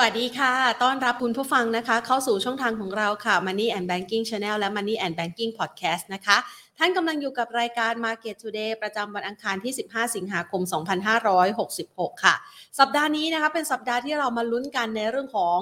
สวัสดีค่ะ ต้อนรับคุณผู้ฟังนะคะ เข้าสู่ช่องทางของเราค่ะ Money and Banking Channel และ Money and Banking Podcast นะคะ ท่านกำลังอยู่กับรายการ Market Today ประจำวันอังคารที่ 15 สิงหาคม 2566 ค่ะ สัปดาห์นี้นะคะเป็นสัปดาห์ที่เรามาลุ้นกันในเรื่องของ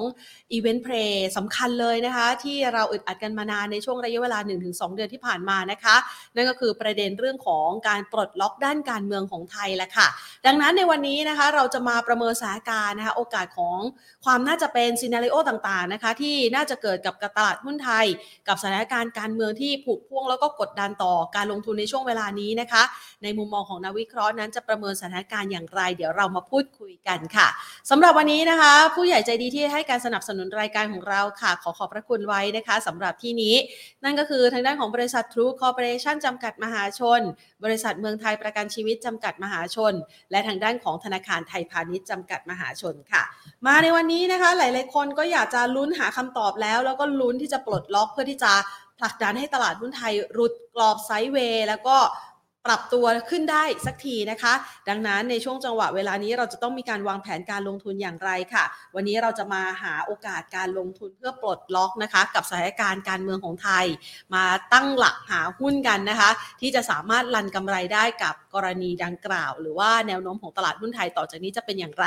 Event Play สำคัญเลยนะคะ ที่เราอึดอัดกันมานานในช่วงระยะเวลา 1-2 เดือนที่ผ่านมานะคะ นั่นก็คือประเด็นเรื่องของการปลดล็อกด้านการเมืองของไทยแหละค่ะ ดังนั้นในวันนี้นะคะเราจะมาประเมินสถานการณ์นะคะโอกาสของความน่าจะเป็น scenario ต่างๆนะคะที่น่าจะเกิดกับตลาดหุ้นไทย กับสถานการณ์การเมืองที่ผูกพ่วงแล้วก็กดดันต่อการลงทุนในช่วงเวลานี้นะคะ ในมุมมองของนักวิเคราะห์นั้นจะประเมินสถานการณ์อย่างไร เดี๋ยวเรามาพูดคุยกันค่ะสำหรับวันนี้นะคะ ผู้ใหญ่ใจดีที่ให้การสนับสนุนรายการของเราค่ะ ขอขอบพระคุณไว้นะคะสำหรับที่นี้ นั่นก็คือทางด้านของบริษัททรูคอร์ปอเรชั่นจำกัดมหาชน บริษัทเมืองไทยประกันชีวิตจำกัดมหาชน และทางด้านของธนาคารไทยพาณิชย์จำกัดมหาชนค่ะ มาในวันนี้นะคะ หลาย ๆ คนก็อยากจะลุ้นหาคำตอบแล้ว แล้วก็ลุ้นที่จะปลดล็อกเพื่อที่จะ ผลักดันให้ตลาดหุ้นไทยรุดกรอบไซด์เวย์ แล้วก็ ปรับตัวขึ้นได้สักทีนะคะ ดังนั้นในช่วงจังหวะเวลานี้เราจะต้องมีการวางแผนการลงทุนอย่างไรค่ะ วันนี้เราจะมาหาโอกาสการลงทุนเพื่อปลดล็อกนะคะ กับสถานการณ์การเมืองของไทย มาตั้งหลักหาหุ้นกันนะคะ ที่จะสามารถลันกำไรได้กับกรณีดังกล่าว หรือว่าแนวโน้มของตลาดหุ้นไทยต่อจากนี้จะเป็นอย่างไร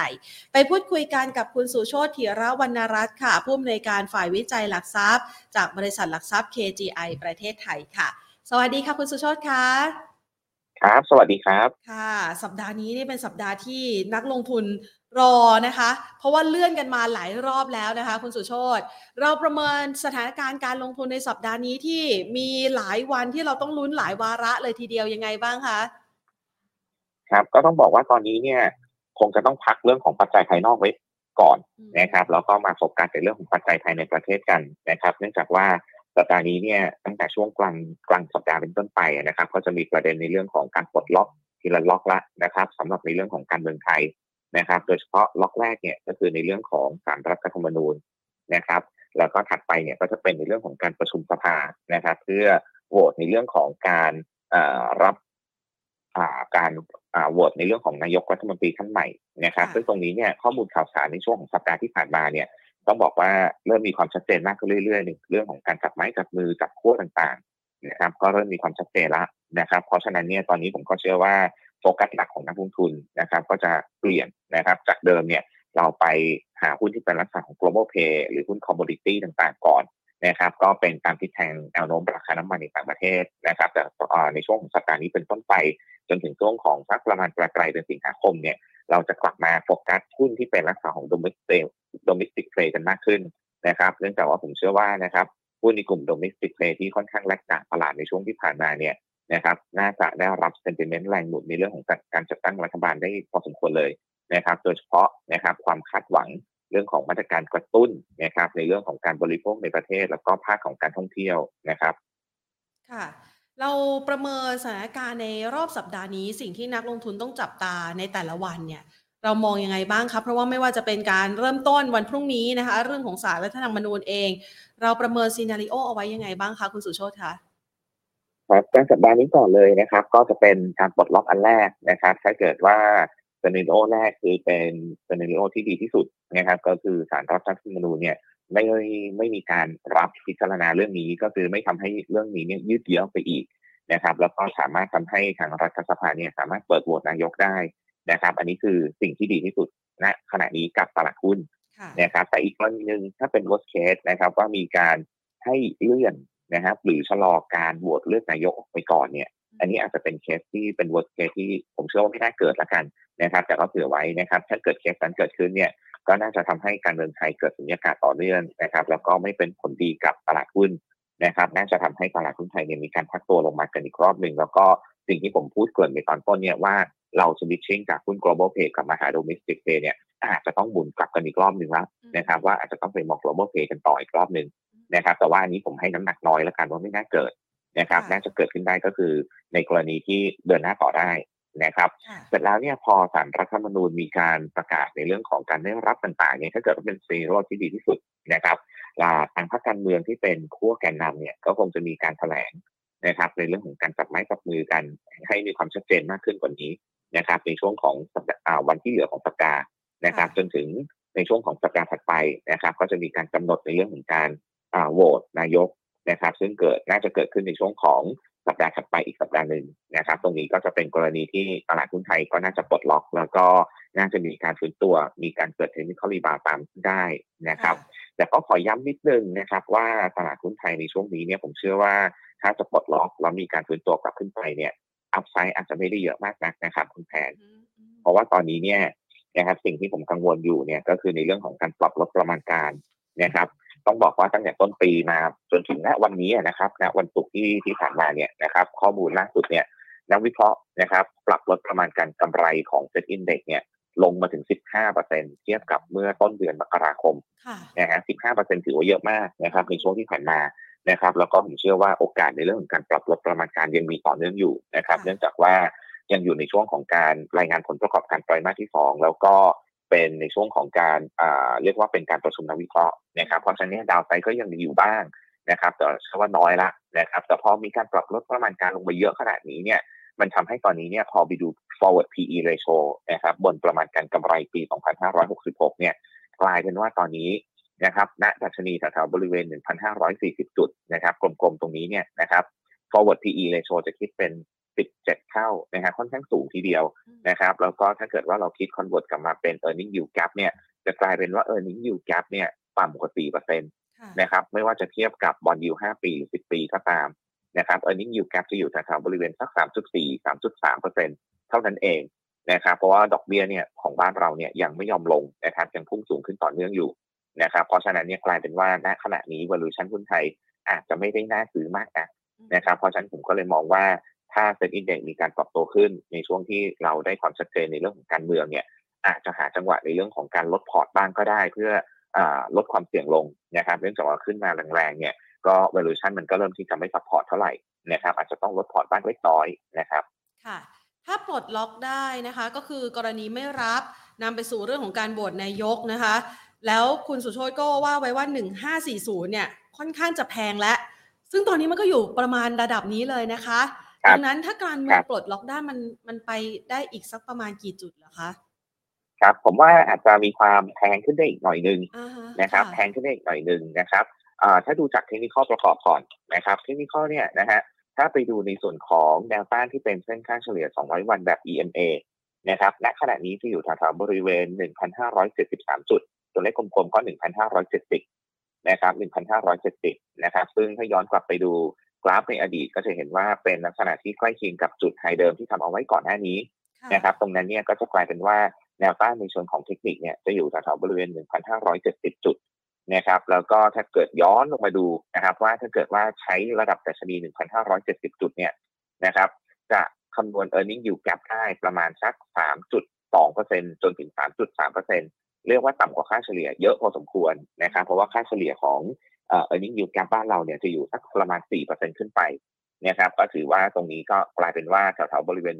ไปพูดคุยกันกับคุณสุโชติธีระวรรณรัตน์ค่ะผู้อำนวยการฝ่ายวิจัยหลักทรัพย์ จากบริษัทหลักทรัพย์ KGI ประเทศไทยค่ะ สวัสดีค่ะคุณสุโชติค่ะ ครับ สวัสดีครับ ค่ะ สัปดาห์นี้นี่เป็นสัปดาห์ที่นักลงทุนรอนะคะ เพราะว่าเลื่อนกันมาหลายรอบแล้วนะคะ คุณสุโชตเราประเมินสถานการณ์การลงทุนในสัปดาห์นี้ที่มีหลายวันที่เราต้องลุ้นหลายวาระเลยทีเดียวยังไงบ้างคะครับ ก็ต้องบอกว่าตอนนี้เนี่ย คงจะต้องพักเรื่องของปัจจัยภายนอกไว้ก่อนนะครับแล้วก็มาโฟกัสในเรื่องของปัจจัยภายในประเทศกันนะครับ เนื่องจากว่า สัปดาห์นี้เนี่ยตั้งแต่ช่วงกลางกลางสัปดาห์เป็นต้นไปนะครับ ก็จะมีประเด็นในเรื่องของการปลดล็อกทีละล็อกละนะครับสำหรับในเรื่องของการเมืองไทยนะครับ โดยเฉพาะล็อกแรกเนี่ยก็คือในเรื่องของสารรัฐธรรมนูญนะครับ แล้วก็ถัดไปเนี่ยก็จะเป็นในเรื่องของการประชุมสภานะครับ เพื่อโหวตในเรื่องของการรับการโหวตในเรื่องของนายกรัฐมนตรีท่านใหม่นะครับซึ่งตรงนี้เนี่ยข้อมูลข่าวสารในช่วงของสัปดาห์ที่ผ่านมาเนี่ย ต้องบอกว่าเริ่มมีความชัดเจนมากขึ้นเรื่อยๆหนึ่งเรื่องของการจับไม้จับมือจับขั้วต่างๆนะครับก็เริ่มมีความชัดเจนล้วนะครับ เพราะฉะนั้นเนี่ยตอนนี้ผมก็เชื่อว่าโฟกัสหลักของนักลงทุนนะครับ ก็จะเปลี่ยนนะครับ จากเดิมเนี่ยเราไปหาหุ้นที่เป็นลักษณะของ global pay หรือหุ้น commodity ต่างๆ ก่อนนะครับก็เป็นตามทิศทางแนวโน้มราคาน้ำมันในต่างประเทศนะครับแต่ในช่วงของสัปดาห์นี้เป็นต้นไป จนถึงช่วงของสักประมาณปลายเดือนสิงหาคมเนี่ย เราจะกลับมาโฟกัสหุ้นที่เป็นลักษณะของ domestic domestic play กันมากขึ้นนะครับ เนื่องจากว่าผมเชื่อว่านะครับหุ้นในกลุ่ม domestic play ที่ค่อนข้างแลกจากตลาดในช่วงที่ผ่านมาเนี่ยนะครับน่าจะได้รับ sentiment แรงหนุนในเรื่องของการจัดตั้งรัฐบาลได้พอสมควรเลยนะครับ โดยเฉพาะนะครับความคาดหวังเรื่องของมาตรการกระตุ้นนะครับ ในเรื่องของการบริโภคในประเทศ แล้วก็ภาคของการท่องเที่ยวนะครับ ค่ะ เราประเมินสถานการณ์ในรอบสัปดาห์นี้ สิ่งที่นักลงทุนต้องจับตาในแต่ละวันเนี่ยเรามองยังไงบ้างครับ เพราะว่าไม่ว่าจะเป็นการเริ่มต้นวันพรุ่งนี้นะคะ เรื่องของสารรัฐธรรมนูญเอง เราประเมิน scenario เอาไว้ยังไงบ้างคะคุณสุโชตคะครับการสัปดาห์นี้ก่อนเลยนะครับ ก็จะเป็นการปลดล็อกอันแรกนะครับ ถ้าเกิดว่า scenario แรกคือเป็น scenario ที่ดีที่สุดนะครับ ก็คือศาลรัฐธรรมนูญเนี่ย ไม่ไม่มีการรับพิจารณาเรื่องนี้ ก็คือไม่ทำให้เรื่องนี้เนี่ยยืดเยื้อไปอีกนะครับ แล้วก็สามารถทำให้ทางรัฐสภาเนี่ยสามารถเปิดโหวตนายกได้นะครับ อันนี้คือสิ่งที่ดีที่สุดณขณะนี้กับตลาดหุ้นนะครับ แต่อีกกรณีหนึ่งถ้าเป็น worst case นะครับว่ามีการให้เลื่อนนะครับ หรือชะลอการโหวตเลือกนายกออกไปก่อนเนี่ยอันนี้อาจจะเป็นเคสที่เป็น worst case ที่ผมเชื่อว่าไม่น่าเกิดละกันนะครับ แต่ก็เผื่อไว้นะครับ ถ้าเกิดเคสนั้นเกิดขึ้นเนี่ย ก็น่าจะทำให้การเมืองไทยเกิดสุญญากาศต่อเนื่องนะครับ แล้วก็ไม่เป็นผลดีกับตลาดหุ้นนะครับ น่าจะทำให้ตลาดหุ้นไทยเนี่ยมีการพักตัวลงมากันอีกรอบหนึ่งแล้วก็สิ่งที่ผมพูดเกินในตอนต้นเนี่ยว่าเราสวิตชิ่งจากหุ้น global pay กับมาหา domestic pay เนี่ยอาจจะต้องหมุนกลับกันอีกรอบหนึ่งแล้วนะครับว่าอาจจะต้องไปมอง global pay กันต่ออีกรอบหนึ่งนะครับ แต่ว่าอันนี้ผมให้น้ำหนักน้อยแล้วกันว่าไม่น่าเกิดนะครับ น่าจะเกิดขึ้นได้ก็คือในกรณีที่เดินหน้าต่อได้ นะครับเสร็จแล้วเนี่ยพอสารรัฐธรรมนูญมีการประกาศในเรื่องของการได้รับต่างๆเนี่ยถ้าเกิดว่าเป็นซีโร่ที่ดีที่สุดนะครับทางพรรคการเมืองที่เป็นขั้วแกนนำเนี่ยก็คงจะมีการแถลงนะครับในเรื่องของการจับไม้จับมือกันให้มีความชัดเจนมากขึ้นกว่านี้นะครับในช่วงของวันที่เหลือของสัปดาห์นะครับ จนถึงในช่วงของสัปดาห์ถัดไปนะครับ ก็จะมีการกำหนดในเรื่องของการโหวตนายกนะครับ ซึ่งเกิดน่าจะเกิดขึ้นในช่วงของ สัปดาห์ถัดไปอีกสัปดาห์หนึ่งนะครับ ตรงนี้ก็จะเป็นกรณีที่ตลาดหุ้นไทยก็น่าจะปลดล็อก แล้วก็น่าจะมีการฟื้นตัว มีการเกิดเทคนิคอลรีบาตามได้นะครับ แต่ก็ขอย้ำนิดนึงนะครับ ว่าตลาดหุ้นไทยในช่วงนี้เนี่ยผมเชื่อว่าถ้าจะปลดล็อกแล้วมีการฟื้นตัวกลับขึ้นไปเนี่ย upside อาจจะไม่ได้เยอะมากนักนะครับคุณแพนเพราะว่าตอนนี้เนี่ยนะครับสิ่งที่ผมกังวลอยู่เนี่ยก็คือในเรื่องของการปรับลดประมาณการนะครับ ต้องบอกว่าตั้งแต่ต้นปีมาจนถึงณวันนี้นะครับณวันศุกร์ที่ที่ผ่านมาเนี่ยนะครับ ข้อมูลล่าสุดเนี่ยนักวิเคราะห์นะครับ ปรับลดประมาณการกำไรของ SET Index เนี่ยลงมาถึง 15%เทียบกับเมื่อต้นเดือนมกราคมนะฮะ15%ถือว่าเยอะมากนะครับ ในช่วงที่ผ่านมานะครับ แล้วก็ผมเชื่อว่าโอกาสในเรื่องของการปรับลดประมาณการยังมีต่อเนื่องอยู่นะครับ เนื่องจากว่ายังอยู่ในช่วงของการรายงานผลประกอบการไตรมาสที่ 2 แล้วก็ เป็นในช่วงของการเรียกว่าเป็นการประชุมนักวิเคราะห์นะครับเพราะฉะนั้นดาวไซก็ยังมีอยู่บ้างนะครับแต่เชื่อว่าน้อยละนะครับแต่พอมีการปรับลดประมาณการลงมาเยอะขนาดนี้เนี่ยมันทำให้ตอนนี้เนี่ยพอไปดู forward PE ratio นะครับบนประมาณการกำไรปี 2566 เนี่ยกลายเป็นว่าตอนนี้นะครับณดัชนีแถวๆบริเวณ 1,540 จุดนะครับกลมๆ ตรงนี้เนี่ยนะครับ forward PE ratio จะคิดเป็น 17 เท่านะฮะค่อนข้างสูงทีเดียวนะครับ แล้วก็ถ้าเกิดว่าเราคิด convert กลับมาเป็น earning yield gap เนี่ยจะกลายเป็นว่า earning yield gap เนี่ยต่ำกว่า4%นะครับไม่ว่าจะเทียบกับบอลยู5ปีหรือ10 ปีก็ตามนะครับ earning yield gap จะอยู่แถวๆบริเวณสัก 3.4 3.3%เท่านั้นเองนะครับเพราะว่าดอกเบี้ยเนี่ยของบ้านเราเนี่ยยังไม่ยอมลงนะครับยังพุ่งสูงขึ้นต่อเนื่องอยู่นะครับเพราะฉะนั้นเนี่ยกลายเป็นว่าณขณะนี้ valuation หุ้นไทยอาจจะไม่ได้น่าซื้อมากนะนะครับเพราะฉะนั้นผมก็เลยมองว่า ถ้า SET Index มีการปรับตัวขึ้น ในช่วงที่เราได้ความชัดเจนในเรื่องของการเมืองเนี่ย อาจจะหาจังหวะในเรื่องของการลดพอร์ตบ้างก็ได้ เพื่ออลดความเสี่ยงลงนะครับเนื่องจากว่าขึ้นมาแรงๆเนี่ยก็ valuation มันก็เริ่มที่จะไม่ support เท่าไหร่นะครับ อาจจะต้องลดพอร์ตบ้างเล็กน้อยนะครับค่ะ ถ้าปลดล็อกได้นะคะ ก็คือกรณีไม่รับนำไปสู่เรื่องของการโหวตนายกนะคะ แล้วคุณสุโชตก็ว่าไว้ว่า 1540 เนี่ยค่อนข้างจะแพงละ ซึ่งตอนนี้มันก็อยู่ประมาณระดับนี้เลยนะคะ ดังนั้นถ้าการเมืองปลดล็อกได้มันมันไปได้อีกสักประมาณกี่จุดเหรอคะครับผมว่าอาจจะมีความแพงขึ้นได้อีกหน่อยนึงนะครับแพงขึ้นได้อีกหน่อยนึงนะครับถ้าดูจากเทคนิคประกอบก่อนนะครับเทคนิคเนี่ยนะฮะถ้าไปดูในส่วนของแนวต้านที่เป็นเส้นค่าเฉลี่ย 200 วันแบบ EMA นะครับณขณะนี้จะอยู่แถวๆบริเวณ 1,573 จุด ตัวเลขกลมๆก็ 1,570 นะครับ 1,570 นะครับ ซึ่งถ้าย้อนกลับไปดู กราฟในอดีตก็จะเห็นว่าเป็นลักษณะที่ใกล้เคียงกับจุดไฮเดิมที่ทำเอาไว้ก่อนหน้านี้นะครับ ตรงนั้นเนี่ยก็จะกลายเป็นว่าแนวต้านในส่วนของเทคนิคเนี่ยจะอยู่แถวๆบริเวณ 1,570 จุดนะครับแล้วก็ถ้าเกิดย้อนลงมาดูนะครับ ว่าถ้าเกิดว่าใช้ระดับดัชนี 1,570 จุดเนี่ยนะครับจะคำนวณ e a r n i n g yield gap ได้ประมาณสัก 3.2%จนถึง 3.3%เรียกว่าต่ำกว่าค่าเฉลี่ยเยอะพอสมควรนะครับ เพราะว่าค่าเฉลี่ยของ เอ่อ earning yield gap บ้านเราเนี่ยจะอยู่สักประมาณ 4%ขึ้นไปนะครับก็ถือว่าตรงนี้ก็กลายเป็นว่าแถวๆบริเวณ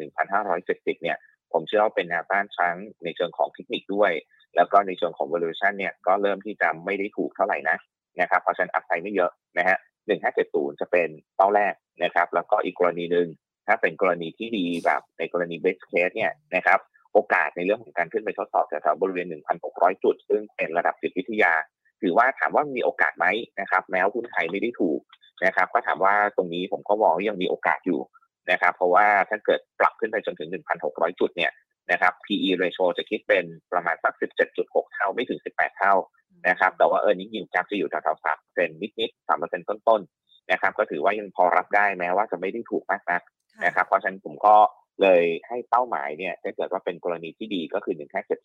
1,570 เนี่ย ผมเชื่อว่าเป็นแนวต้านชั้งในเชิงของเทคนิคด้วย แล้วก็ในเชิงของ valuation เนี่ยก็เริ่มที่จะไม่ได้ถูกเท่าไหร่นะนะครับเพราะฉะนั้นอัพไซด์ไม่เยอะนะฮะ1570 จะเป็นเป้าแรกนะครับ แล้วก็อีกกรณีหนึ่งถ้าเป็นกรณีที่ดีแบบในกรณี best case เนี่ยนะครับโอกาสในเรื่องของการขึ้นไปทดสอบแถวๆบริเวณ 1,600 จุด ซึ่งเป็นระดับจิตวิทยา ถือว่าถามว่ามีโอกาสไหมนะครับแม้ว่าหุ้นไทยไม่ได้ถูกนะครับ ก็ถามว่าตรงนี้ผมก็มองว่ายังมีโอกาสอยู่นะครับ เพราะว่าถ้าเกิดปรับขึ้นไปจนถึง 1,600 จุดเนี่ยนะครับ PE ratio จะคิดเป็นประมาณสัก 17.6 เท่าไม่ถึง 18 เท่านะครับ แต่ว่าเออร์เน็งยิงจับจะอยู่แถวๆ3เซนนิดๆ3เปอร์เซ็นต์ต้นๆนะครับ ก็ถือว่ายังพอรับได้แม้ว่าจะไม่ได้ถูกมากนักนะครับ เพราะฉะนั้นผมก็ เลยให้เป้าหมายเนี่ยถ้าเกิดว่าเป็นกรณีที่ดีก็คือ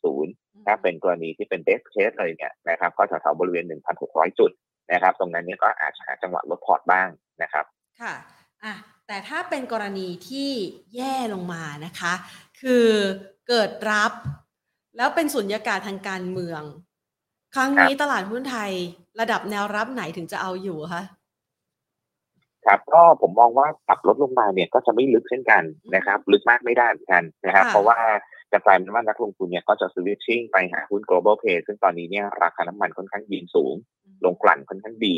1570 ถ้าเป็นกรณีที่เป็นเดสเคสเลยเนี่ยนะครับก็แถวๆบริเวณ 1,600 จุดนะครับ ตรงนั้นเนี่ยก็อาจจะหาจังหวะลดพอร์ตบ้างนะครับ ค่ะอะแต่ถ้าเป็นกรณีที่แย่ลงมานะคะ คือเกิดรับ แล้วเป็นสุญญากาศทางการเมือง ครั้งนี้ตลาดหุ้นไทย ระดับแนวรับไหนถึงจะเอาอยู่คะ ครับก็ผมมองว่าปรับลดลงมาเนี่ยก็จะไม่ลึกเช่นกันนะครับ ลึกมากไม่ได้เหมือนกันนะครับเพราะว่าจะกลายเป็นว่านักลงทุนเนี่ยก็จะสวิตชิ่งไปหาหุ้น global pay ซึ่งตอนนี้เนี่ยราคาน้ำมันค่อนข้างยินสูง ลงกลั่นค่อนข้างดี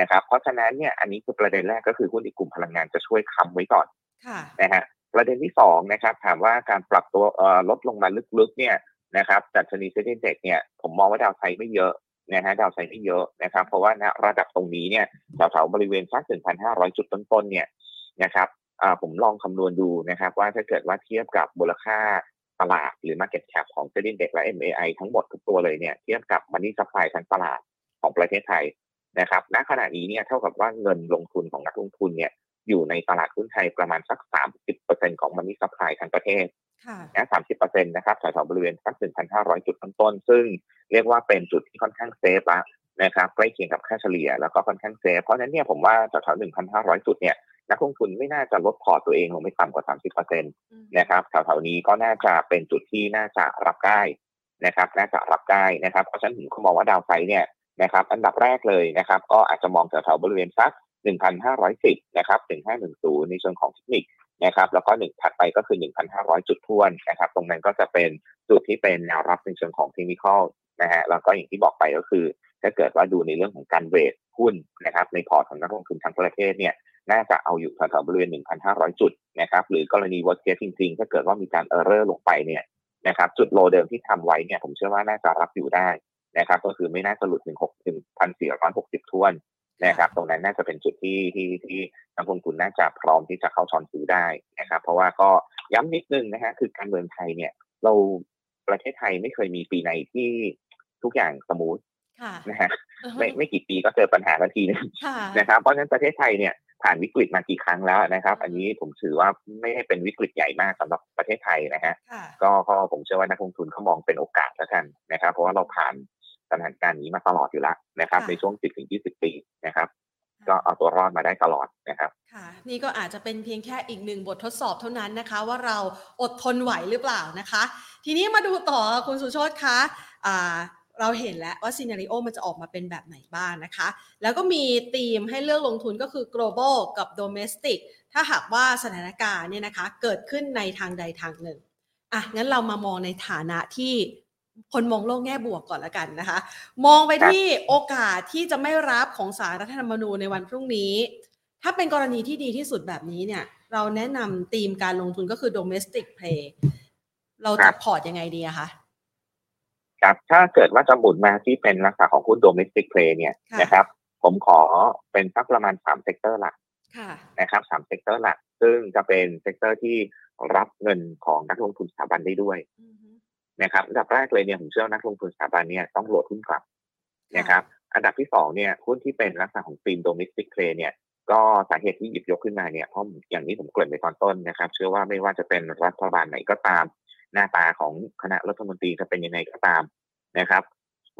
นะครับ เพราะฉะนั้นเนี่ยอันนี้คือประเด็นแรกก็คือหุ้นในกลุ่มพลังงานจะช่วยค้ำไว้ก่อนนะฮะประเด็นที่สองนะครับ ถามว่าการปรับตัวลดลงมาลึกๆเนี่ยนะครับดัชนีเซ็นเด็กเนี่ยผมมองว่าดาวไซด์ไม่เยอะ นะฮะดาวไซด์ไม่เยอะนะครับ เพราะว่าณระดับตรงนี้เนี่ยแถวๆบริเวณสัก1,500 จุดต้นๆเนี่ยนะครับผมลองคำนวณดูนะครับ ว่าถ้าเกิดว่าเทียบกับมูลค่าตลาดหรือ Market Cap ของ s e นเด็กและ MAI ทั้งหมดทุกตัวเลยเนี่ยเทียบกับ Money Supply ทั้งตลาดของประเทศไทยนะครับ ณขณะนี้เนี่ยเท่ากับว่าเงินลงทุนของนักลงทุนเนี่ย อยู่ในตลาดหุ้นไทยประมาณสัก 30%ของ Money Supply ทั้งประเทศนะ30%นะครับแถวๆบริเวณสัก1,500จุดต้นๆซึ่งเรียกว่าเป็นจุดที่ค่อนข้าง safe ละนะครับใกล้เคียงกับค่าเฉลี่ยแล้วก็ค่อนข้าง safe เพราะฉะนั้นเนี่ยผมว่าแถวๆ1,500จุดเนี่ยนักลงทุนไม่น่าจะลดพอร์ตตัวเองลงไม่ต่ำกว่า30%นะครับแถวๆนี้ก็น่าจะเป็นจุดที่น่าจะรับได้นะครับน่าจะรับได้นะครับเพราะฉะนั้นผมก็มองว่า downside เนี่ยนะครับอันดับแรกเลยนะครับ ก็อาจจะมองแถวๆบริเวณสัก 1,510นะครับ1,510 ในเชิงของเทคนิคนะครับแล้วก็หนึ่งถัดไปก็คือ 1,500 จุดท้วนนะครับตรงนั้นก็จะเป็นจุดที่เป็นแนวรับในเชิงของเทคนิคนะฮะแล้วก็อย่างที่บอกไปก็คือ ถ้าเกิดว่าดูในเรื่องของการ weight หุ้นนะครับในพอร์ตของนักลงทุนทั้งประเทศเนี่ยน่าจะเอาอยู่แถวๆบริเวณ 1,500 จุดนะครับหรือกรณี worst case จริงๆ ถ้าเกิดว่ามีการ error ลงไปเนี่ยนะครับจุดโลเดิมที่ทำไว้เนี่ยผมเชื่อว่าน่าจะรับอยู่ได้นะครับก็คือไม่น่าจะหลุด1,460ท้วน นะครับตรงนั้นน่าจะเป็นจุดที่ที่ที่นักลงทุนน่าจะพร้อมที่จะเข้าช้อนซื้อได้นะครับ เพราะว่าก็ย้ำนิดนึงนะฮะคือการเมืองไทยเนี่ย เราประเทศไทยไม่เคยมีปีไหนที่ทุกอย่างสมูทนะฮะไม่ไม่กี่ปีก็เจอปัญหาทันทีนึงนะครับ เพราะฉะนั้นประเทศไทยเนี่ยผ่านวิกฤตมากี่ครั้งแล้วนะครับ อันนี้ผมถือว่าไม่ให้เป็นวิกฤตใหญ่มากสำหรับประเทศไทยนะฮะก็ผมเชื่อว่านักลงทุนเขามองเป็นโอกาสแล้วกันนะครับ เพราะว่าเราผ่าน สถานการณ์นี้มาตลอดอยู่แล้วนะครับ ในช่วง 10 ถึง 20 ปีนะครับก็เอาตัวรอดมาได้ตลอดนะครับ ค่ะ นี่ก็อาจจะเป็นเพียงแค่อีกหนึ่งบททดสอบเท่านั้นนะคะ ว่าเราอดทนไหวหรือเปล่านะคะ ทีนี้มาดูต่อคุณสุโชตคะะเราเห็นแล้วว่าซีนารีโอมันจะออกมาเป็นแบบไหนบ้างนะคะ แล้วก็มีธีมให้เลือกลงทุนก็คือ global กับ domestic ถ้าหากว่าสถานการณ์เนี่ยนะคะ เกิดขึ้นในทางใดทางหนึ่งอะงั้นเรามามองในฐานะที่ คนมองโลกแง่บวกก่อนละกันนะคะ มองไปที่โอกาสที่จะไม่รับของสารรัฐธรรมนูญในวันพรุ่งนี้ ถ้าเป็นกรณีที่ดีที่สุดแบบนี้เนี่ย เราแนะนำธีมการลงทุนก็คือ domestic play เราจะพอร์ตยังไงดีอะคะครับถ้าเกิดว่าจะหมุนมาที่เป็นลักษณะของหุ้น domestic play เนี่ยนะครับ ผมขอเป็นสักประมาณสาม sector หลักนะครับสาม sector หลัก ซึ่งจะเป็น sector ที่รับเงินของนักลงทุนสถาบันได้ด้วย นะครับอันดับแรกเลยเนี่ยผมเชื่อนักลงทุนสถาบันเนี่ยต้องโหลดหุ้นกลับนะครับ อันดับที่สองเนี่ยหุ้นที่เป็นลักษณะของธีม domestic play เนี่ยก็สาเหตุที่หยิบยกขึ้นมาเนี่ยเพราะอย่างที่ผมเกริ่นไปตอนต้นนะครับ เชื่อว่าไม่ว่าจะเป็นรัฐบาลไหนก็ตาม หน้าตาของคณะรัฐมนตรีจะเป็นยังไงก็ตามนะครับ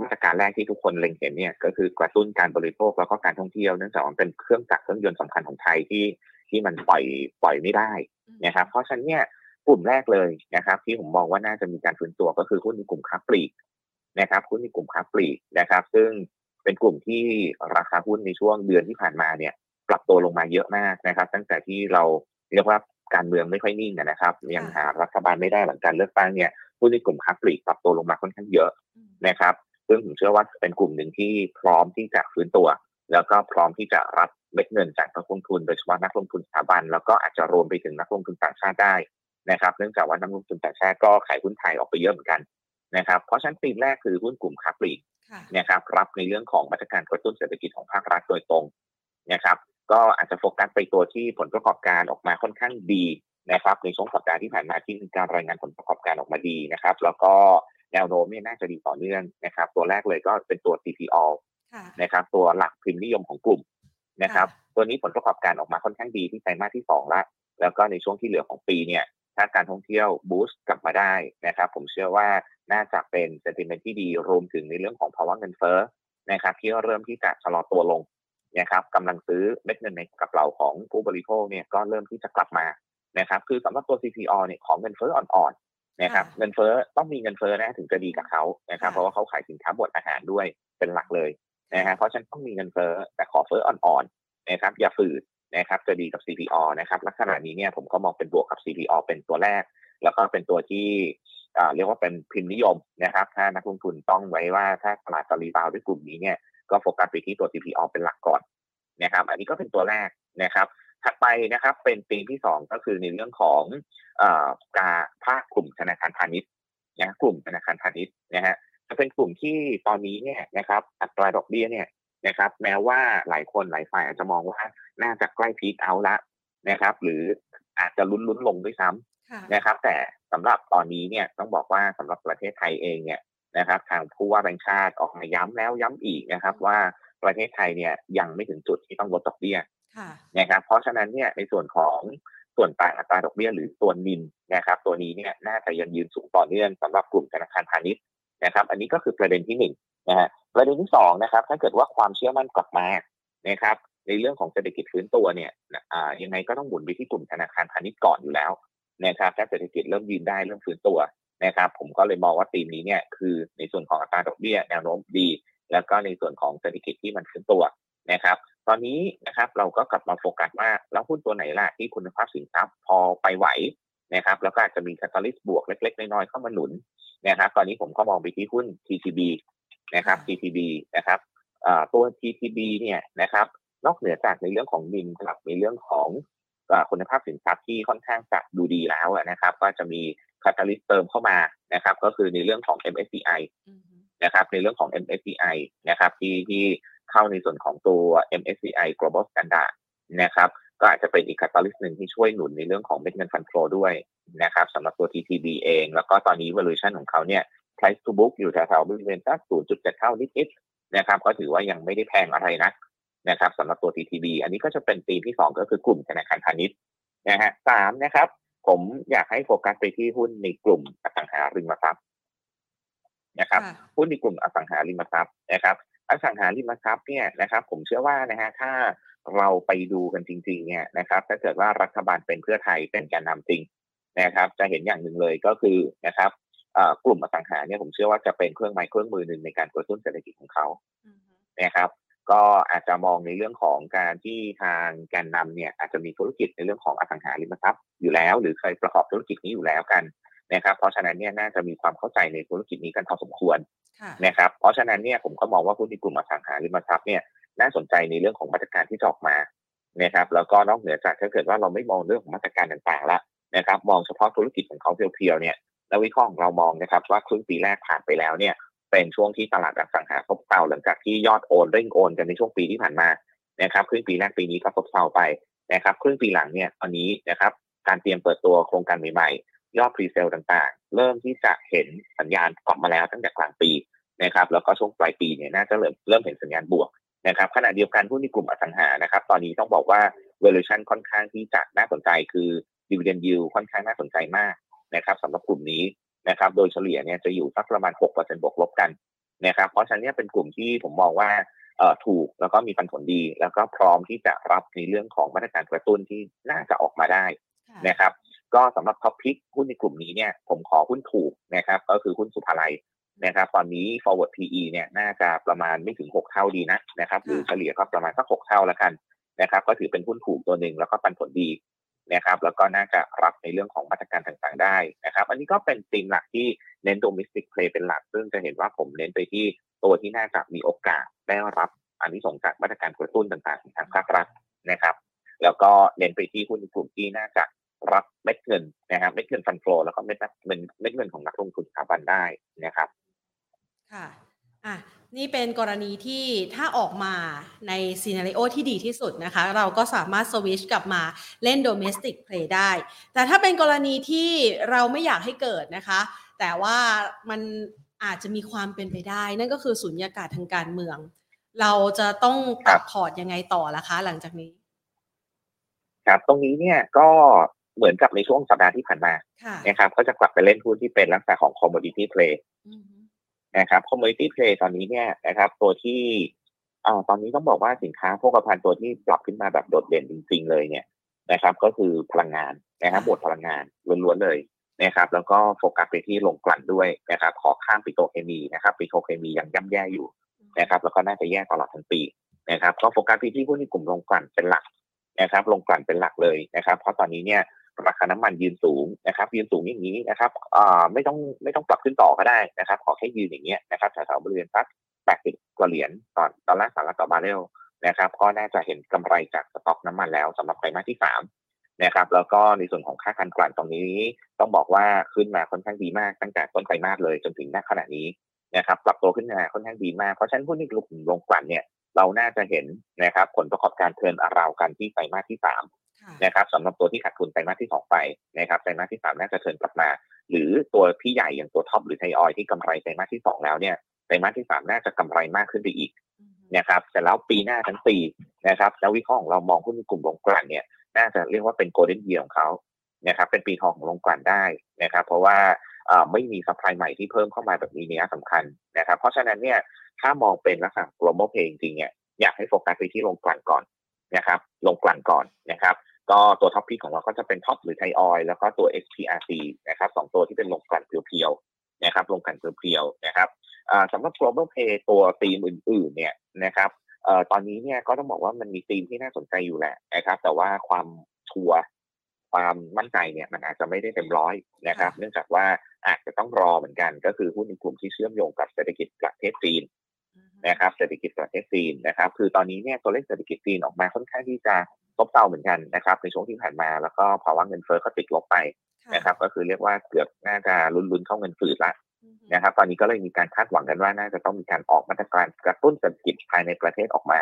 มาตรการแรกที่ทุกคนเล็งเห็นเนี่ยก็คือกระตุ้นการบริโภคแล้วก็การท่องเที่ยวเนื่องจากมันเป็นเครื่องจักรเครื่องยนต์สำคัญของไทยที่ที่มันปล่อยปล่อยไม่ได้นะครับ เพราะฉะนั้นเนี่ย กลุ่มแรกเลยนะครับ ที่ผมมองว่าน่าจะมีการฟื้นตัวก็คือหุ้นในกลุ่มค้าปลีกนะครับหุ้นในกลุ่มค้าปลีกนะครับ ซึ่งเป็นกลุ่มที่ราคาหุ้นในช่วงเดือนที่ผ่านมาเนี่ย ปรับตัวลงมาเยอะมากนะครับ ตั้งแต่ที่เราเรียกว่าการเมืองไม่ค่อยนิ่งนะครับ ยังหารัฐบาลไม่ได้หลังการเลือกตั้งเนี่ยหุ้นในกลุ่มค้าปลีกปรับตัวลงมาค่อนข้างเยอะนะครับ ซึ่งผมเชื่อว่าเป็นกลุ่มหนึ่งที่พร้อมที่จะฟื้นตัว แล้วก็พร้อมที่จะรับเม็ดเงินจากนักลงทุนโดยเฉพาะนักลงทุนสถาบัน แล้วก็อาจจะรวมไปถึงนักลงทุนต่างชาติได้ นะครับเนื่องจากว่านักลงทุนต่างชาติก็ขายหุ้นไทยออกไปเยอะเหมือนกันนะครับ เพราะฉะนั้นธีมแรกคือหุ้นกลุ่มค้าปลีกนะครับรับในเรื่องของมาตรการกระตุ้นเศรษฐกิจของภาครัฐโดยตรงนะครับก็อาจจะโฟกัสไปตัวที่ผลประกอบการออกมาค่อนข้างดีนะครับในช่วงสัปดาห์ที่ผ่านมาที่มีการรายงานผลประกอบการออกมาดีนะครับ แล้วก็แนวโน้มเนี่ยน่าจะดีต่อเนื่องนะครับ ตัวแรกเลยก็เป็นตัว CPO นะครับ ตัวหลักพิมพ์นิยมของกลุ่มนะครับ ตัวนี้ผลประกอบการออกมาค่อนข้างดีที่ไตรมาสที่2แล้วแล้วก็ในช่วงที่เหลือของปีเนี่ย ถ้าการท่องเที่ยวบูสต์กลับมาได้นะครับ ผมเชื่อว่าน่าจะเป็นเซนติเมนต์ที่ดีรวมถึงในเรื่องของภาวะเงินเฟ้อนะครับ ที่เริ่มที่จะชะลอตัวลงนะครับกำลังซื้อเม็ดเงินในกระเป๋าของผู้บริโภคเนี่ยก็เริ่มที่จะกลับมานะครับ คือสำหรับตัว CPO เนี่ยของเงินเฟ้ออ่อนๆนะครับ เงินเฟ้อต้องมีเงินเฟ้อนะถึงจะดีกับเขานะครับ เพราะว่าเขาขายสินค้าบดอาหารด้วยเป็นหลักเลยนะฮะเพราะฉะนั้นต้องมีเงินเฟ้อแต่ขอเฟ้ออ่อนๆนะครับ อย่าฝืด นะครับจะดีกับ CPO นะครับลักษณะนี้เนี่ยผมก็มองเป็นบวกกับ CPO เป็นตัวแรก แล้วก็เป็นตัวที่เรียกว่าเป็นพิมพ์นิยมนะครับ ถ้านักลงทุนต้องไว้ว่าถ้าตลาดจะรีบาวด้วยกลุ่มนี้เนี่ยก็โฟกัสไปที่ตัว CPO เป็นหลักก่อนนะครับ อันนี้ก็เป็นตัวแรกนะครับถัดไปนะครับเป็นปีที่ 2 ก็คือในเรื่องของการภาคกลุ่มธนาคารพาณิชย์นะกลุ่มธนาคารพาณิชย์นะฮะจะเป็นกลุ่มที่ตอนนี้เนี่ยนะครับอัตราดอกเบี้ยเนี่ย นะครับ แม้ว่าหลายคนหลายฝ่ายอาจจะมองว่าน่าจะใกล้พีคเอาละนะครับ หรืออาจจะลุ้นลุ้นลงด้วยซ้ำนะครับ แต่สำหรับตอนนี้เนี่ยต้องบอกว่าสำหรับประเทศไทยเองเนี่ยนะครับ ทางผู้ว่าแบงค์ชาติออกมาย้ำแล้วย้ำอีกนะครับ ว่าประเทศไทยเนี่ยยังไม่ถึงจุดที่ต้องลดดอกเบี้ยนะครับ เพราะฉะนั้นเนี่ยในส่วนของส่วนต่างอัตราดอกเบี้ยหรือตัวนินนะครับ ตัวนี้เนี่ยน่าจะยังยืนสูงต่อเนื่องสำหรับกลุ่มธนาคารพาณิชย์นะครับ อันนี้ก็คือประเด็นที่หนึ่ง นะฮะประเด็นที่สองนะครับ ถ้าเกิดว่าความเชื่อมั่นกลับมานะครับในเรื่องของเศรษฐกิจฟื้นตัวเนี่ยอ่ายังไงก็ต้องหมุนไปที่กลุ่มธนาคารพาณิชย์ก่อนอยู่แล้วนะครับถ้าเศรษฐกิจเริ่มยืนได้เริ่มฟื้นตัวนะครับ ผมก็เลยมองว่าธีมนี้เนี่ยคือในส่วนของอัตราดอกเบี้ยแนวโน้มดี แล้วก็ในส่วนของเศรษฐกิจที่มันฟื้นตัวนะครับ ตอนนี้นะครับเราก็กลับมาโฟกัสว่าแล้วหุ้นตัวไหนล่ะที่คุณภาพสินทรัพย์พอไปไหวนะครับแล้วก็อาจจะมีคาตาลิสต์บวกเล็ก ๆ น้อยๆเข้ามาหนุนนะครับ ตอนนี้ผมก็มองไปที่หุ้น TTB นะครับ TTB นะครับตัว TTB เนี่ยนะครับนอกเหนือจากในเรื่องของดินกับในเรื่องของคุณภาพสินทรัพย์ที่ค่อนข้างจะดูดีแล้วนะครับ ก็จะมีคาตาลิสเติมเข้ามานะครับ ก็คือในเรื่องของ MSCI นะครับในเรื่องของ MSCI นะครับที่ที่เข้าในส่วนของตัว MSCI Global Standard นะครับก็อาจจะเป็นอีกคาตาลิสต์หนึ่งที่ช่วยหนุนในเรื่องของเม็ดเงินฟันโฟด้วยนะครับสำหรับตัว TTB เอง แล้วก็ตอนนี้ valuation ของเขาเนี่ย price to book อยู่แถวๆบริเวณสัก0.7เท่านิดๆนะครับก็ถือว่ายังไม่ได้แพงอะไรนะนะครับสำหรับตัว TTB อันนี้ก็จะเป็นตีมที่2ก็คือกลุ่มธนาคารพาณิชย์นะฮะสามนะครับ ผมอยากให้โฟกัสไปที่หุ้นในกลุ่มอสังหาริมทรัพย์นะครับหุ้นในกลุ่มอสังหาริมทรัพย์นะครับอสังหาริมทรัพย์เนี่ยนะครับ ผมเชื่อว่านะฮะถ้าเราไปดูกันจริงๆเนี่ยนะครับ ถ้าเกิดว่ารัฐบาลเป็นเพื่อไทยเป็นแกนนำจริงนะครับ จะเห็นอย่างหนึ่งเลยก็คือนะครับ กลุ่มอสังหาเนี่ยผมเชื่อว่าจะเป็นเครื่องไม้เครื่องมือหนึ่งในการกระตุ้นเศรษฐกิจของเขานะครับ ก็อาจจะมองในเรื่องของการที่ทางแกนนำเนี่ยอาจจะมีธุรกิจในเรื่องของอสังหาริมทรัพย์อยู่แล้ว หรือเคยประกอบธุรกิจนี้อยู่แล้วกันนะครับ เพราะฉะนั้นเนี่ยน่าจะมีความเข้าใจในธุรกิจนี้กันพอสมควรนะครับ เพราะฉะนั้นเนี่ยผมก็มองว่าหุ้นในกลุ่มอสังหาริมทรัพย์เนี่ยน่าสนใจในเรื่องของมาตรการที่จะออกมานะครับแล้วก็นอกเหนือจากถ้าเกิดว่าเราไม่มองเรื่องของมาตรการต่างๆแล้วนะครับ มองเฉพาะธุรกิจของเขา pure ๆเนี่ย นักวิเคราะห์ของเรามองนะครับว่าครึ่งปีแรกผ่านไปแล้วเนี่ยเป็นช่วงที่ตลาดอสังหาซบเซาหลังจากที่ยอดโอนเร่งโอนกันในช่วงปีที่ผ่านมานะครับครึ่งปีแรกปีนี้ก็ซบเซาไปนะครับครึ่งปีหลังเนี่ยตอนนี้นะครับการเตรียมเปิดตัวโครงการใหม่ๆ ยอด presale ต่างๆ เริ่มที่จะเห็นสัญญาณกลับมาแล้วตั้งแต่กลางปีนะครับแล้วก็ช่วงปลายปีเนี่ยน่าจะเริ่มเริ่มเห็นสัญญาณบวกนะครับขณะเดียวกันหุ้นในกลุ่มอสังหานะครับ ตอนนี้ต้องบอกว่า valuation ค่อนข้างที่จะน่าสนใจคือ dividend yield ค่อนข้างน่าสนใจมาก นะครับสำหรับกลุ่มนี้นะครับ โดยเฉลี่ยเนี่ยจะอยู่สักประมาณ6%บวกลบกันนะครับ เพราะฉะนั้นเป็นกลุ่มที่ผมมองว่าเอ่อถูกแล้วก็มีปันผลดี แล้วก็พร้อมที่จะรับในเรื่องของมาตรการกระตุ้นที่น่าจะออกมาได้นะครับ ก็สำหรับท็อปพิกหุ้นในกลุ่มนี้เนี่ยผมขอหุ้นถูกนะครับ ก็คือหุ้นสุภาลัยนะครับ ตอนนี้ forward PE เนี่ยน่าจะประมาณไม่ถึง 6 เท่าดีนะนะครับ หรือเฉลี่ยก็ประมาณสัก 6 เท่าแล้วกันนะครับ ก็ถือเป็นหุ้นถูกตัวหนึ่งแล้วก็ปันผลดี นะครับแล้วก็น่าจะรับในเรื่องของมาตรการต่างๆได้นะครับอันนี้ก็เป็นธีมหลักที่เน้น domestic play เป็นหลัก ซึ่งจะเห็นว่าผมเน้นไปที่ตัวที่น่าจะมีโอกาสได้รับอันนี้ส่งจากมาตรการกระตุ้นต่างๆของทางภาครัฐนะครับ แล้วก็เน้นไปที่หุ้นกลุ่มที่น่าจะรับเม็ดเงินนะครับเม็ดเงิน fund flow แล้วก็เม็ดเงินเม็ดเงินของนักลงทุนสถาบันได้นะครับ ค่ะอะ นี่เป็นกรณีที่ถ้าออกมาใน scenario ที่ดีที่สุดนะคะ เราก็สามารถสวิชกลับมาเล่น domestic play ได้ แต่ถ้าเป็นกรณีที่เราไม่อยากให้เกิดนะคะ แต่ว่ามันอาจจะมีความเป็นไปได้ นั่นก็คือสุญญากาศทางการเมือง เราจะต้องปรับพอร์ตยังไงต่อละคะ หลังจากนี้ ครับ ตรงนี้เนี่ยก็เหมือนกับในช่วงสัปดาห์ที่ผ่านมานะครับก็จะกลับไปเล่นหุ้นที่เป็นลักษณะของ commodity play นะครับ commodity play ตอนนี้เนี่ยนะครับ ตัวที่อ่าตอนนี้ต้องบอกว่าสินค้าโภคภัณฑ์ตัวที่ปรับขึ้นมาแบบโดดเด่นจริง ๆ เลยเนี่ยนะครับ ก็คือพลังงานนะครับหมวดพลังงานล้วนๆเลยนะครับ แล้วก็โฟกัสไปที่โรงกลั่นด้วยนะครับ ขอข้ามปิโตเคมีนะครับปิโตเคมียังย่ำแย่อยู่นะครับ แล้วก็น่าจะแย่ตลอดทั้งปีนะครับ ก็โฟกัสไปที่หุ้นในกลุ่มโรงกลั่นเป็นหลักนะครับ โรงกลั่นเป็นหลักเลยนะครับ เพราะตอนนี้เนี่ย ราคาน้ำมันยืนสูงนะครับยืนสูงอย่างนี้นะครับไม่ต้องไม่ต้องปรับขึ้นต่อก็ได้นะครับ ขอแค่ยืนอย่างเงี้ยนะครับแถวๆบริเวณสักแปดสิบกว่าเหรียญต่อดอลลาร์สหรัฐต่อบาร์เรลนะครับ ก็น่าจะเห็นกำไรจากสต็อกน้ำมันแล้วสำหรับไตรมาสที่สามนะครับแล้วก็ในส่วนของค่าการกลั่นตรงนี้ ต้องบอกว่าขึ้นมาค่อนข้างดีมากตั้งแต่ต้นไตรมาสเลยจนถึงณขณะนี้นะครับปรับตัวขึ้นมาค่อนข้างดีมากเพราะฉะนั้นหุ้นในกลุ่มโรงกลั่นเนี่ยเราน่าจะเห็นนะครับผลประกอบการเทินอาราวกันที่ไตรมาสที่สาม นะครับสำหรับตัวที่ขาดทุนไตรมาสที่สองไปนะครับไตรมาสที่สามน่าจะเทินกลับมา หรือตัวพี่ใหญ่อย่างตัวท็อปหรือไทยออยที่กำไรไตรมาสที่สองแล้วเนี่ยไตรมาสที่สามน่าจะกำไรมากขึ้นไปอีกนะครับแต่แล้วปีหน้าทั้งปีนะครับ แล้ววิเคราะห์ของเรามองหุ้นในกลุ่มโรงกลั่นเนี่ย น่าจะเรียกว่าเป็นโกลเด้นเยียของเขานะครับเป็นปีทองของโรงกลั่นได้นะครับ เพราะว่าไม่มี supply ใหม่ที่เพิ่มเข้ามาแบบนี้เนี่ยสำคัญนะครับ เพราะฉะนั้นเนี่ยถ้ามองเป็นลักษณะ global play จริงๆเนี่ยอยากให้โฟกัสไปที่โรงกลั่นก่อนนะครับโรงกลั่นก่อนนะครับ ก็ตัว top pick ของเราก็จะเป็น TOP หรือไทยออยล์แล้วก็ตัว SPRC นะครับสองตัวที่เป็นโรงกลั่น pure ๆนะครับโรงกลั่น pure ๆนะครับสำหรับ global play ตัวธีมอื่นๆเนี่ยนะครับตอนนี้เนี่ยก็ต้องบอกว่ามันมีธีมที่น่าสนใจอยู่แหละนะครับ แต่ว่าความชัวร์ความมั่นใจเนี่ยมันอาจจะไม่ได้เต็มร้อยนะครับ เนื่องจากว่าอาจจะต้องรอเหมือนกัน ก็คือหุ้นในกลุ่มที่เชื่อมโยงกับเศรษฐกิจประเทศจีนนะครับเศรษฐกิจประเทศจีนนะครับ คือตอนนี้เนี่ยตัวเลขเศรษฐกิจจีนออกมาค่อนข้างที่จะ ซบเซาเหมือนกันนะครับในช่วงที่ผ่านมา แล้วก็ภาวะเงินเฟ้อก็ติดลบไปนะครับ ก็คือเรียกว่าเกือบน่าจะลุ้นๆเข้าเงินฝืดละนะครับ ตอนนี้ก็เลยมีการคาดหวังกันว่าน่าจะต้องมีการออกมาตรการกระตุ้นเศรษฐกิจภายในประเทศออกมา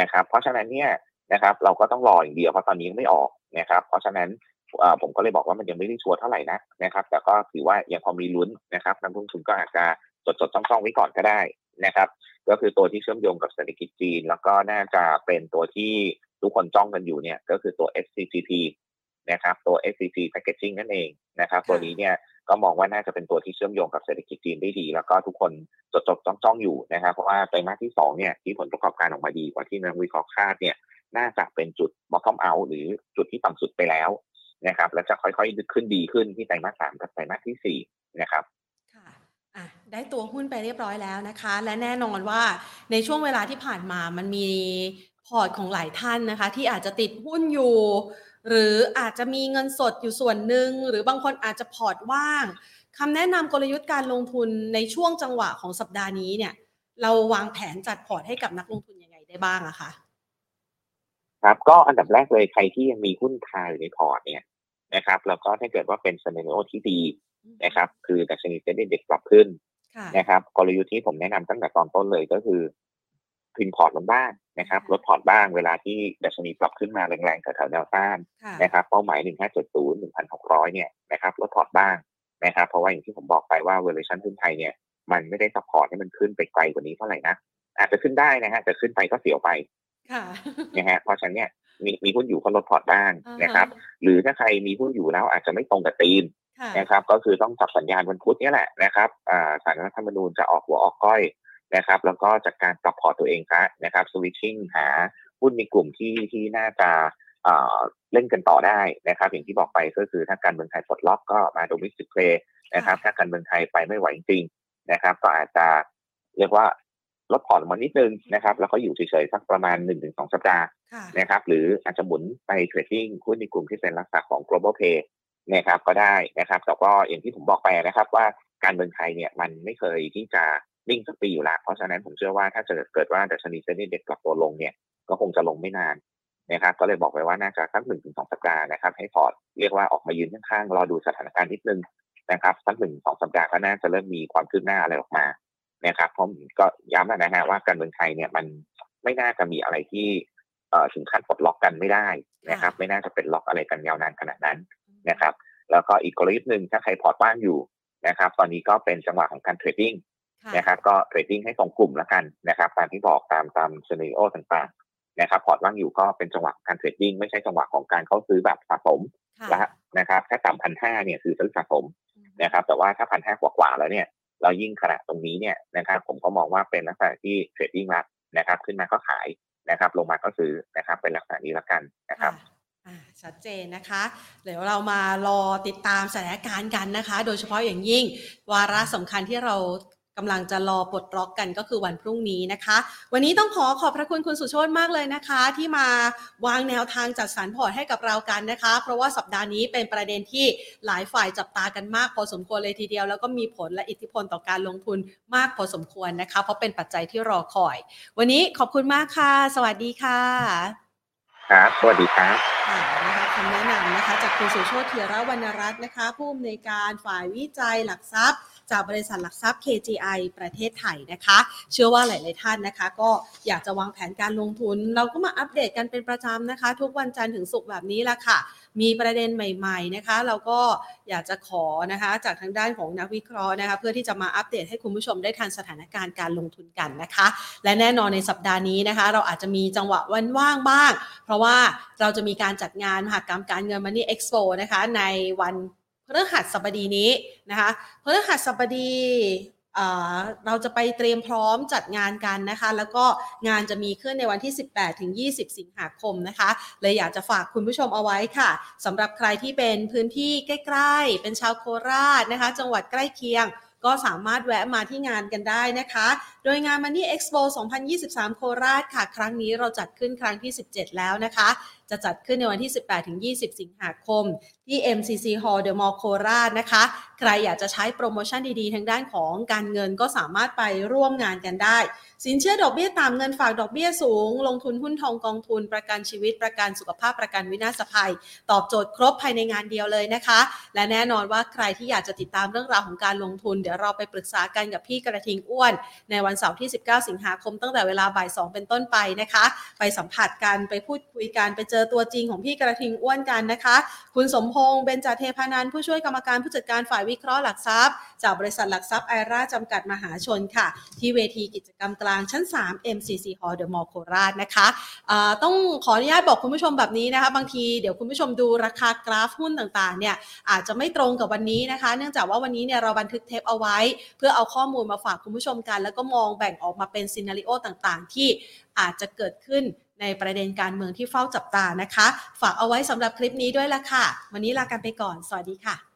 นะครับ เพราะฉะนั้นเนี่ยนะครับ เราก็ต้องรออย่างเดียวเพราะตอนนี้ยังไม่ออกนะครับ เพราะฉะนั้นผมก็เลยบอกว่ามันยังไม่ได้ชัวร์เท่าไหร่นะนะครับ แต่ก็ถือว่ายังพอมีลุ้นนะครับนักลงทุนก็อาจจะจดจดจ้องๆไว้ก่อนก็ได้นะครับ ก็คือตัวที่เชื่อมโยงกับเศรษฐกิจจีน แล้วก็น่าจะเป็นตัวที่ ทุกคนจ้องกันอยู่เนี่ยก็คือตัว FCCP นะครับตัว FCC Packaging นั่นเองนะครับตัวนี้เนี่ยก็มองว่าน่าจะเป็นตัวที่เชื่อมโยงกับเศรษฐกิจจีนได้ดี แล้วก็ทุกคนจดจดจ้องจ้องอยู่นะครับ เพราะว่าไตรมาสที่2เนี่ยที่ผลประกอบการออกมาดีกว่าที่นักวิเคราะห์คาดเนี่ยน่าจะเป็นจุด bottom out หรือจุดที่ต่ำสุดไปแล้วนะครับแล้วจะค่อยๆขึ้นดีขึ้นที่ไตรมาสสามกับไตรมาสที่สี่นะครับค่ะอะได้ตัวหุ้นไปเรียบร้อยแล้วนะคะ และแน่นอนว่าในช่วงเวลาที่ผ่านมามันมี พอร์ตของหลายท่านนะคะ ที่อาจจะติดหุ้นอยู่ หรืออาจจะมีเงินสดอยู่ส่วนหนึ่ง หรือบางคนอาจจะพอร์ตว่างคำแนะนำกลยุทธ์การลงทุนในช่วงจังหวะของสัปดาห์นี้เนี่ย เราวางแผนจัดพอร์ตให้กับนักลงทุนยังไงได้บ้างอะคะครับก็อันดับแรกเลยใครที่ยังมีหุ้นคาอยู่ในพอร์ตเนี่ยนะครับ แล้วก็ถ้าเกิดว่าเป็น scenario ที่ดีนะครับ คือดัชนี SET Index ปรับขึ้นนะครับ กลยุทธ์ที่ผมแนะนำตั้งแต่ตอนต้นเลยก็คือ พินพอร์ตลงบ้างนะครับลดพอร์ตบ้างเวลาที่ดัชนีปรับขึ้นมาแรงๆแถวแนวต้านนะครับเป้าหมาย 1570 1,600 เนี่ยนะครับลดพอร์ตบ้างนะครับเพราะว่าอย่างที่ผมบอกไปว่าเวอร์ชันหุ้นไทยเนี่ยมันไม่ได้ support ให้มันขึ้นไปไกลกว่านี้เท่าไหร่นะอาจจะขึ้นได้นะฮะแต่ขึ้นไปก็เสียวไปนะฮะเพราะฉะนั้นเนี่ยมีมีหุ้นอยู่ก็ลดพอร์ตบ้างนะครับ หรือถ้าใครมีหุ้นอยู่แล้วอาจจะไม่ตรงกับธีมนะครับ ก็คือต้องจับสัญญาณวันพุธนี่แหละนะครับศาลรัฐธรรมนูญจะออกหัวออกก้อย นะครับ แล้วก็จัดการปรับพอร์ตตัวเองครับนะครับ switching หาหุ้นในกลุ่มที่ที่น่าจะเล่นกันต่อได้นะครับ อย่างที่บอกไปก็คือถ้าการเมืองไทยปลดล็อกก็มา domestic play นะครับ ถ้าการเมืองไทยไปไม่ไหวจริงนะครับ ก็อาจจะเรียกว่าลดผ่อนมานิดนึงนะครับ แล้วก็อยู่เฉยๆสักประมาณ 1-2 สัปดาห์นะครับ หรืออาจจะหมุนไป trading หุ้นในกลุ่มที่เป็นลักษณะของ global play นะครับก็ได้นะครับแต่ก็อย่างที่ผมบอกไปนะครับ ว่าการเมืองไทยเนี่ยมันไม่เคยที่จะ นิ่งสักปีอยู่แล้ว เพราะฉะนั้นผมเชื่อว่าถ้าจะเกิดว่าดัชนีเซ็นดีเด็กกลับตัวลงเนี่ยก็คงจะลงไม่นานนะครับก็เลยบอกไปว่าน่าจะสักหนึ่งถึงสองสัปดาห์นะครับ ให้พอร์ตเรียกว่าออกมายืนข้างๆรอดูสถานการณ์นิดนึงนะครับสักหนึ่งสองสัปดาห์ก็น่าจะเริ่มมีความคืบหน้าอะไรออกมานะครับผมก็ย้ำนะฮะว่าการเมืองไทยเนี่ยมันไม่น่าจะมีอะไรที่ถึงขั้นปลดล็อกกันไม่ได้นะครับ ไม่น่าจะเป็นล็อกอะไรกันยาวนานขนาดนั้นนะครับ แล้วก็อีกกลยุทธ์หนึ่งถ้าใครพอร์ตว่างอยู่นะครับ ตอนนี้ก็เป็นจังหวะของการ trading นะครับก็ trading ให้ตรงกลุ่มแล้วกันนะครับตามที่บอกตามตาม scenario ต่างๆนะครับพอร์ตว่างอยู่ก็เป็นจังหวะการ trading ไม่ใช่จังหวะของการเข้าซื้อแบบสะสมแล้วนะครับถ้าต่ำพันห้าเนี่ยคือซื้อสะสมนะครับแต่ว่าถ้าพันห้ากว่าๆแล้วเนี่ยเรายิ่งขณะตรงนี้เนี่ยนะครับผมก็มองว่าเป็นลักษณะที่ trading ละนะครับขึ้นมาก็ขายนะครับลงมาก็ซื้อนะครับเป็นลักษณะนี้ละกันนะครับชัดเจนนะคะ เดี๋ยวเรามารอติดตามสถานการณ์กันนะคะ โดยเฉพาะอย่างยิ่งวาระสำคัญที่เรา กำลังจะรอปลดล็อกกันก็คือวันพรุ่งนี้นะคะ วันนี้ต้องขอขอบพระคุณคุณสุโชตมากเลยนะคะ ที่มาวางแนวทางจัดสรรพอร์ตให้กับเรากันนะคะ เพราะว่าสัปดาห์นี้เป็นประเด็นที่หลายฝ่ายจับตากันมากพอสมควรเลยทีเดียว แล้วก็มีผลและอิทธิพลต่อการลงทุนมากพอสมควรนะคะ เพราะเป็นปัจจัยที่รอคอย วันนี้ขอบคุณมากค่ะ สวัสดีค่ะ ครับสวัสดีครับค่ะนะคะคำแนะนำนะคะจากคุณสุโชติเทียรวรรณรัตน์นะคะ ผู้อำนวยการฝ่ายวิจัยหลักทรัพย์ จากบริษัทหลักทรัพย์ KGI ประเทศไทยนะคะ เชื่อว่าหลาย ๆ ท่านนะคะ ก็อยากจะวางแผนการลงทุน เราก็มาอัปเดตกันเป็นประจำนะคะ ทุกวันจันทร์ถึงศุกร์แบบนี้ละค่ะ มีประเด็นใหม่ ๆ นะคะ เราก็อยากจะขอนะคะ จากทางด้านของนักวิเคราะห์นะคะ เพื่อที่จะมาอัปเดตให้คุณผู้ชมได้ทันสถานการณ์การลงทุนกันนะคะ และแน่นอนในสัปดาห์นี้นะคะ เราอาจจะมีจังหวะวันว่างบ้าง เพราะว่าเราจะมีการจัดงานมหกรรมการเงิน Money Expo นะคะในวัน พฤหัสบดีนี้นะคะพฤหัสบดีเราจะไปเตรียมพร้อมจัดงานกันนะคะ แล้วก็งานจะมีขึ้นในวันที่ 18 ถึง 20 สิงหาคมนะคะ เลยอยากจะฝากคุณผู้ชมเอาไว้ค่ะสำหรับใครที่เป็นพื้นที่ใกล้ๆ เป็นชาวโคราชนะคะ จังหวัดใกล้เคียง ก็สามารถแวะมาที่งานกันได้นะคะโดยงาน Money Expo 2023 โคราชค่ะ ครั้งนี้เราจัดขึ้นครั้งที่ 17 แล้วนะคะ จะจัดขึ้นในวันที่ 18-20 สิงหาคม ที่ MCC Hall The Mall โคราชนะคะ ใครอยากจะใช้โปรโมชั่นดีๆ ทางด้านของการเงินก็สามารถไปร่วมงานกันได้ สินเชื่อดอกเบี้ยต่ำเงินฝากดอกเบี้ยสูง ลงทุนหุ้นทองกองทุน ประกันชีวิตประกันสุขภาพประกันวินาศภัย ตอบโจทย์ครบภายในงานเดียวเลยนะคะ และแน่นอนว่าใครที่อยากจะติดตามเรื่องราวของการลงทุน เดี๋ยวเราไปปรึกษากันกับพี่กระทิงอ้วนในวันันเสาร์ที่ 19 สิงหาคมตั้งแต่เวลาบ่าย 2 เป็นต้นไปนะคะ ไปสัมผัสกันไปพูดคุยกันไปเจอตัวจริงของพี่กระทิงอ้วนกันนะคะ คุณสมพงษ์เบญจเทพานันผู้ช่วยกรรมการผู้จัดการฝ่ายวิเคราะห์หลักทรัพย์ จากบริษัทหลักทรัพย์ไอราจำกัดมหาชนค่ะ ที่เวทีกิจกรรมกลางชั้น 3 MCC Hall The Mall โคราชนะคะะต้องขออนุญาตบอกคุณผู้ชมแบบนี้นะคะ บางทีเดี๋ยวคุณผู้ชมดูราคากราฟหุ้นต่างๆเนี่ยอาจจะไม่ตรงกับวันนี้นะคะ เนื่องจากว่าวันนี้เนี่ยเราบันทึกเทปเอาไว้ เพื่อเอาข้อมูลมาฝากคุณผู้ชมกันแล้วก็มองแบ่งออกมาเป็นซีนารีโอต่างๆ ที่อาจจะเกิดขึ้นในประเด็นการเมืองที่เฝ้าจับตานะคะ ฝากเอาไว้สำหรับคลิปนี้ด้วยละค่ะ วันนี้ลากันไปก่อน สวัสดีค่ะ